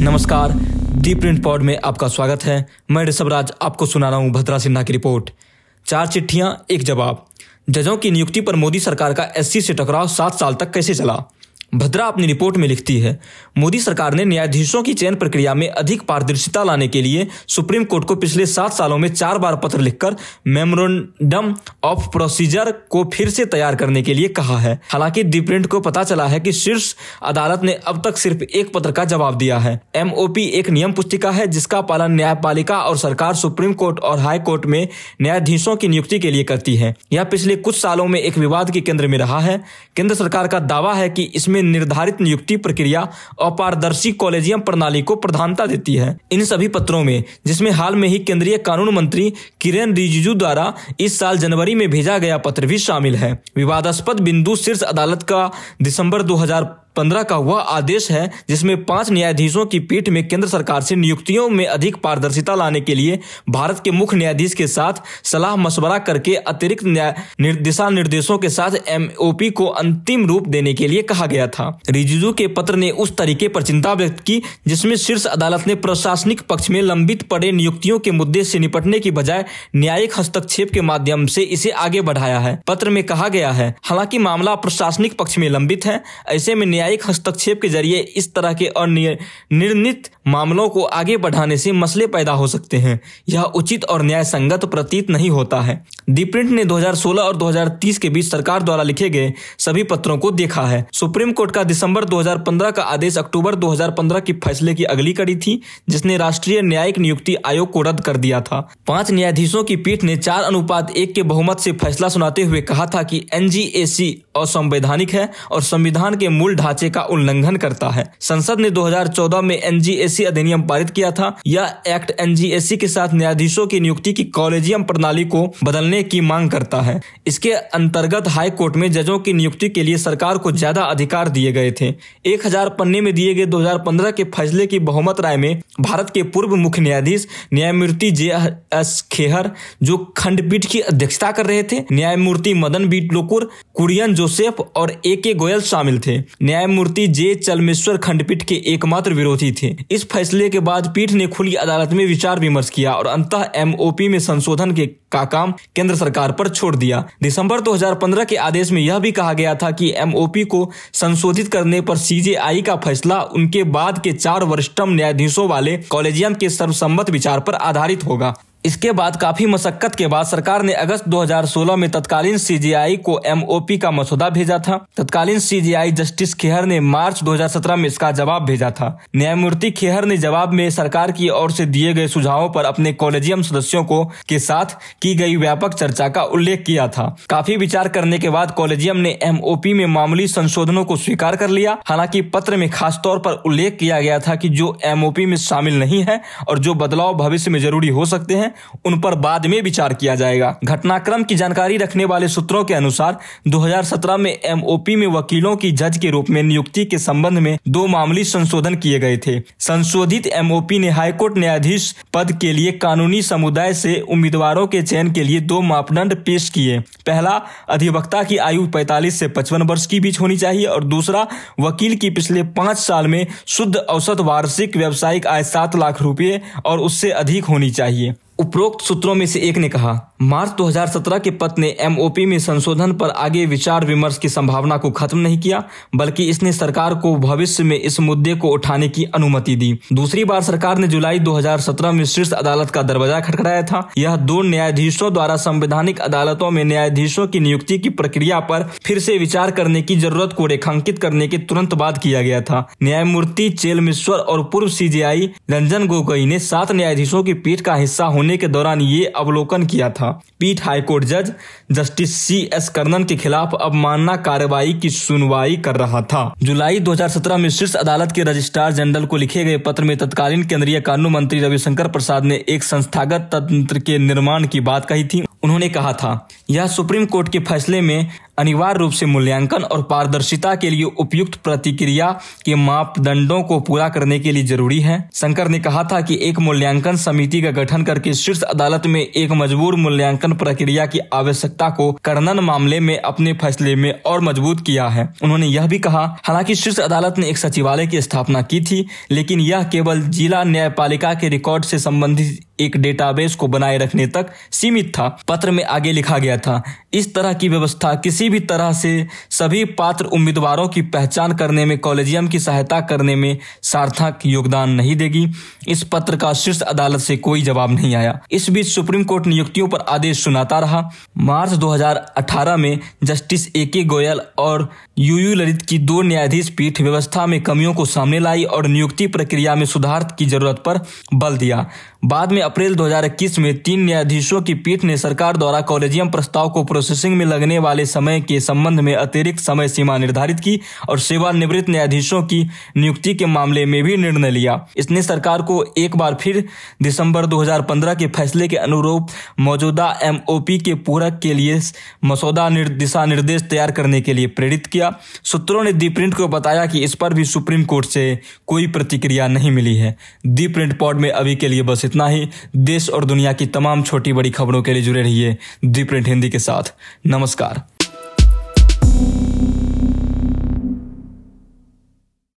नमस्कार दी print pod में आपका स्वागत है। मैं ऋषभराज आपको सुना रहा हूँ भद्रा सिन्हा की रिपोर्ट। चार चिट्ठियाँ, एक जवाब। जजों की नियुक्ति पर मोदी सरकार का एससी से टकराव सात साल तक कैसे चला? भद्रा अपनी रिपोर्ट में लिखती है, मोदी सरकार ने न्यायाधीशों की चयन प्रक्रिया में अधिक पारदर्शिता लाने के लिए सुप्रीम कोर्ट को पिछले सात सालों में चार बार पत्र लिखकर मेमोरेंडम ऑफ़ प्रोसीजर को फिर से तैयार करने के लिए कहा है। हालाँकि दीप्रिंट को पता चला है कि शीर्ष अदालत ने अब तक सिर्फ़ एक पत्र का जवाब दिया है। एमओपी एक नियम पुस्तिका है, जिसका पालन न्यायपालिका और सरकार सुप्रीम कोर्ट और हाई कोर्ट में न्यायाधीशों की नियुक्ति के लिए करती है। यह पिछले कुछ सालों में एक विवाद के केंद्र में रहा है। केंद्र सरकार का दावा है कि इसमें में निर्धारित नियुक्ति प्रक्रिया अपारदर्शी कॉलेजियम प्रणाली को प्रधानता देती है। इन सभी पत्रों में, जिसमें हाल में ही केंद्रीय कानून मंत्री किरेन रिजिजू द्वारा इस साल जनवरी में भेजा गया पत्र भी शामिल है। विवादास्पद बिंदु शीर्ष अदालत का दिसंबर 2000 पंद्रह का वह आदेश है, जिसमें पाँच न्यायाधीशों की पीठ में केंद्र सरकार से नियुक्तियों में अधिक पारदर्शिता लाने के लिए भारत के मुख्य न्यायाधीश के साथ सलाह मशवरा करके अतिरिक्त दिशा निर्देशों के साथ एमओपी को अंतिम रूप देने के लिए कहा गया था। रिजिजू के पत्र ने उस तरीके पर चिंता व्यक्त की, जिसमें शीर्ष अदालत ने प्रशासनिक पक्ष में लंबित पड़े नियुक्तियों के मुद्दे से निपटने की बजाय न्यायिक हस्तक्षेप के माध्यम से इसे आगे बढ़ाया है। पत्र में कहा गया है, हालाँकि मामला प्रशासनिक पक्ष में लंबित है, ऐसे में न्याय न्यायिक हस्तक्षेप के ज़रिए इस तरह के अनिर्णित मामलों को आगे बढ़ाने से मसले पैदा हो सकते हैं। यह उचित और न्याय संगत प्रतीत नहीं होता है। दीप्रिंट ने 2016 और 2030 के बीच सरकार द्वारा लिखे गए सभी पत्रों को देखा है। सुप्रीम कोर्ट का दिसंबर 2015 का आदेश अक्टूबर 2015 की फैसले की अगली कड़ी थी, जिसने राष्ट्रीय न्यायिक नियुक्ति आयोग को रद्द कर दिया था। पाँच न्यायाधीशों की पीठ ने चार अनुपात एक के बहुमत से फैसला सुनाते हुए कहा था कि एनजीएसी असंवैधानिक है और संविधान के मूल ढांचे का उल्लंघन करता है। संसद ने 2014 में एनजीएसी अधिनियम पारित किया था। यह एक्ट एनजीएसी के साथ न्यायाधीशों की नियुक्ति की कॉलेजियम प्रणाली को बदलने की मांग करता है। इसके अंतर्गत हाई कोर्ट में जजों की नियुक्ति के लिए सरकार को ज़्यादा अधिकार दिए गए थे। एक हज़ार पन्ने में दिए गए दो हज़ार पंद्रह के फैसले की बहुमत राय में भारत के पूर्व मुख्य न्यायाधीश न्यायमूर्ति जे एस खेहर, जो खंडपीठ की अध्यक्षता कर रहे थे, न्यायमूर्ति मदन बी लोकुर, कुरियन जोसेफ और ए के गोयल शामिल थे। न्यायमूर्ति जे चलमेश्वर खंडपीठ के एकमात्र विरोधी थे। इस फैसले के बाद पीठ ने खुली अदालत में विचार विमर्श किया और अंतः एमओपी में संशोधन के का काम केंद्र सरकार पर छोड़ दिया। दिसंबर 2015 के आदेश में यह भी कहा गया था कि एमओपी को संशोधित करने पर सीजेआई का फैसला उनके बाद के चार वरिष्ठम न्यायाधीशों वाले कॉलेजियम के सर्वसम्मत विचार पर आधारित होगा। इसके बाद काफ़ी मशक्कत के बाद सरकार ने अगस्त 2016 में तत्कालीन सीजीआई को एमओपी का मसौदा भेजा था। तत्कालीन सीजीआई जस्टिस खेहर ने मार्च 2017 में इसका जवाब भेजा था। न्यायमूर्ति खेहर ने जवाब में सरकार की ओर से दिए गए सुझावों पर अपने कॉलेजियम सदस्यों को के साथ की गई व्यापक चर्चा का उल्लेख किया था। काफ़ी विचार करने के बाद कॉलेजियम ने एमओपी में मामूली संशोधनों को स्वीकार कर लिया। हालाँकि पत्र में खास तौर पर उल्लेख किया गया था की जो एमओपी में शामिल नहीं है और जो बदलाव भविष्य में ज़रूरी हो सकते हैं उन पर बाद में विचार किया जाएगा। घटनाक्रम की जानकारी रखने वाले सूत्रों के अनुसार 2017 में एमओपी में वकीलों की जज के रूप में नियुक्ति के संबंध में दो मामूली संशोधन किए गए थे। संशोधित एमओपी ने हाईकोर्ट न्यायाधीश पद के लिए कानूनी समुदाय से उम्मीदवारों के चयन के लिए दो मापदंड पेश किए। पहला, अधिवक्ता की आयु 45 से 55 वर्ष की बीच होनी चाहिए और दूसरा, वकील की पिछले पाँच साल में शुद्ध औसत वार्षिक व्यावसायिक आय सात लाख रुपए और उससे अधिक होनी चाहिए। उपरोक्त सूत्रों में से एक ने कहा मार्च 2017 के पत्र ने एमओपी में संशोधन पर आगे विचार विमर्श की संभावना को खत्म नहीं किया, बल्कि इसने सरकार को भविष्य में इस मुद्दे को उठाने की अनुमति दी। दूसरी बार सरकार ने जुलाई 2017 में शीर्ष अदालत का दरवाज़ा खटखटाया था। यह दो न्यायाधीशों द्वारा संवैधानिक अदालतों में न्यायाधीशों की नियुक्ति की प्रक्रिया पर फिर से विचार करने की ज़रूरत को रेखांकित करने के तुरंत बाद किया गया था। न्यायमूर्ति चेलमेश्वर और पूर्व सीजीआई रंजन गोगोई ने सात न्यायाधीशों की पीठ का हिस्सा होने के दौरान ये अवलोकन किया था। पीठ हाईकोर्ट जज जस्टिस सी एस कर्नन के खिलाफ अवमानना कार्रवाई की सुनवाई कर रहा था। जुलाई 2017 में शीर्ष अदालत के रजिस्ट्रार जनरल को लिखे गए पत्र में तत्कालीन केंद्रीय कानून मंत्री रविशंकर प्रसाद ने एक संस्थागत तंत्र के निर्माण की बात कही थी। उन्होंने कहा था, यह सुप्रीम कोर्ट के फैसले में अनिवार्य रूप से मूल्यांकन और पारदर्शिता के लिए उपयुक्त प्रतिक्रिया के मापदंडों को पूरा करने के लिए ज़रूरी है। शंकर ने कहा था कि एक मूल्यांकन समिति का गठन करके शीर्ष अदालत में एक मजबूर मूल्यांकन प्रक्रिया की आवश्यकता को कर्नन मामले में अपने फैसले में और मज़बूत किया है। उन्होंने यह भी कहा, हालाँकि शीर्ष अदालत ने एक सचिवालय की स्थापना की थी, लेकिन यह केवल जिला न्यायपालिका के रिकॉर्ड से संबंधित एक डेटाबेस को बनाए रखने तक सीमित था। पत्र में आगे लिखा गया था, इस तरह की व्यवस्था किसी भी तरह से सभी पात्र उम्मीदवारों की पहचान करने में, कॉलेजियम की सहायता करने में सार्थक योगदान नहीं देगी। इस पत्र का शीर्ष अदालत से कोई जवाब नहीं आया। इस बीच सुप्रीम कोर्ट नियुक्तियों पर आदेश सुनाता रहा। मार्च 2018 में जस्टिस ए के गोयल और यू यू ललित की दो न्यायाधीश पीठ व्यवस्था में कमियों को सामने लाई और नियुक्ति प्रक्रिया में सुधार की ज़रूरत पर बल दिया। बाद में अप्रैल 2021 में तीन न्यायाधीशों की पीठ ने सरकार द्वारा कॉलेजियम प्रस्ताव को प्रोसेसिंग में लगने वाले समय के संबंध में अतिरिक्त समय सीमा निर्धारित की और सेवानिवृत्त न्यायाधीशों की नियुक्ति के मामले में भी निर्णय लिया। इसने सरकार को एक बार फिर दिसंबर 2015 के फैसले के अनुरूप मौजूदा एमओपी के पूरक के लिए मसौदा दिशा निर्देश तैयार करने के लिए प्रेरित किया। सूत्रों ने दी प्रिंट को बताया कि इस पर भी सुप्रीम कोर्ट से कोई प्रतिक्रिया नहीं मिली है। दी प्रिंट पॉड में अभी के लिए बस इतना ही देश और दुनिया की तमाम छोटी बड़ी खबरों के लिए जुड़े रहिए दी प्रिंट हिंदी के साथ। नमस्कार।